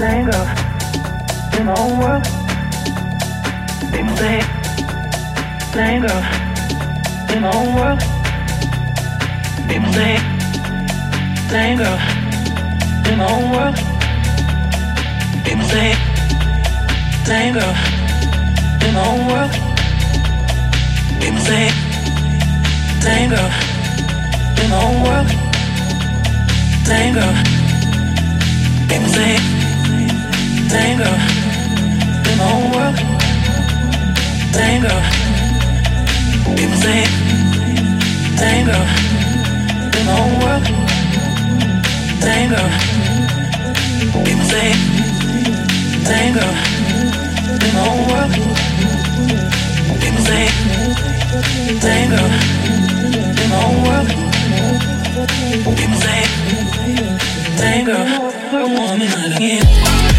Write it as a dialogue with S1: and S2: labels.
S1: tango in my own world. People say tango in my own world. People say tango in my own world. People say tango in my own world. People say tango in. People say tango in my own world. Tango. People say tango in my own world. Tango. People say tango in my own world. People say tango in my own world. People say tango, I want it again.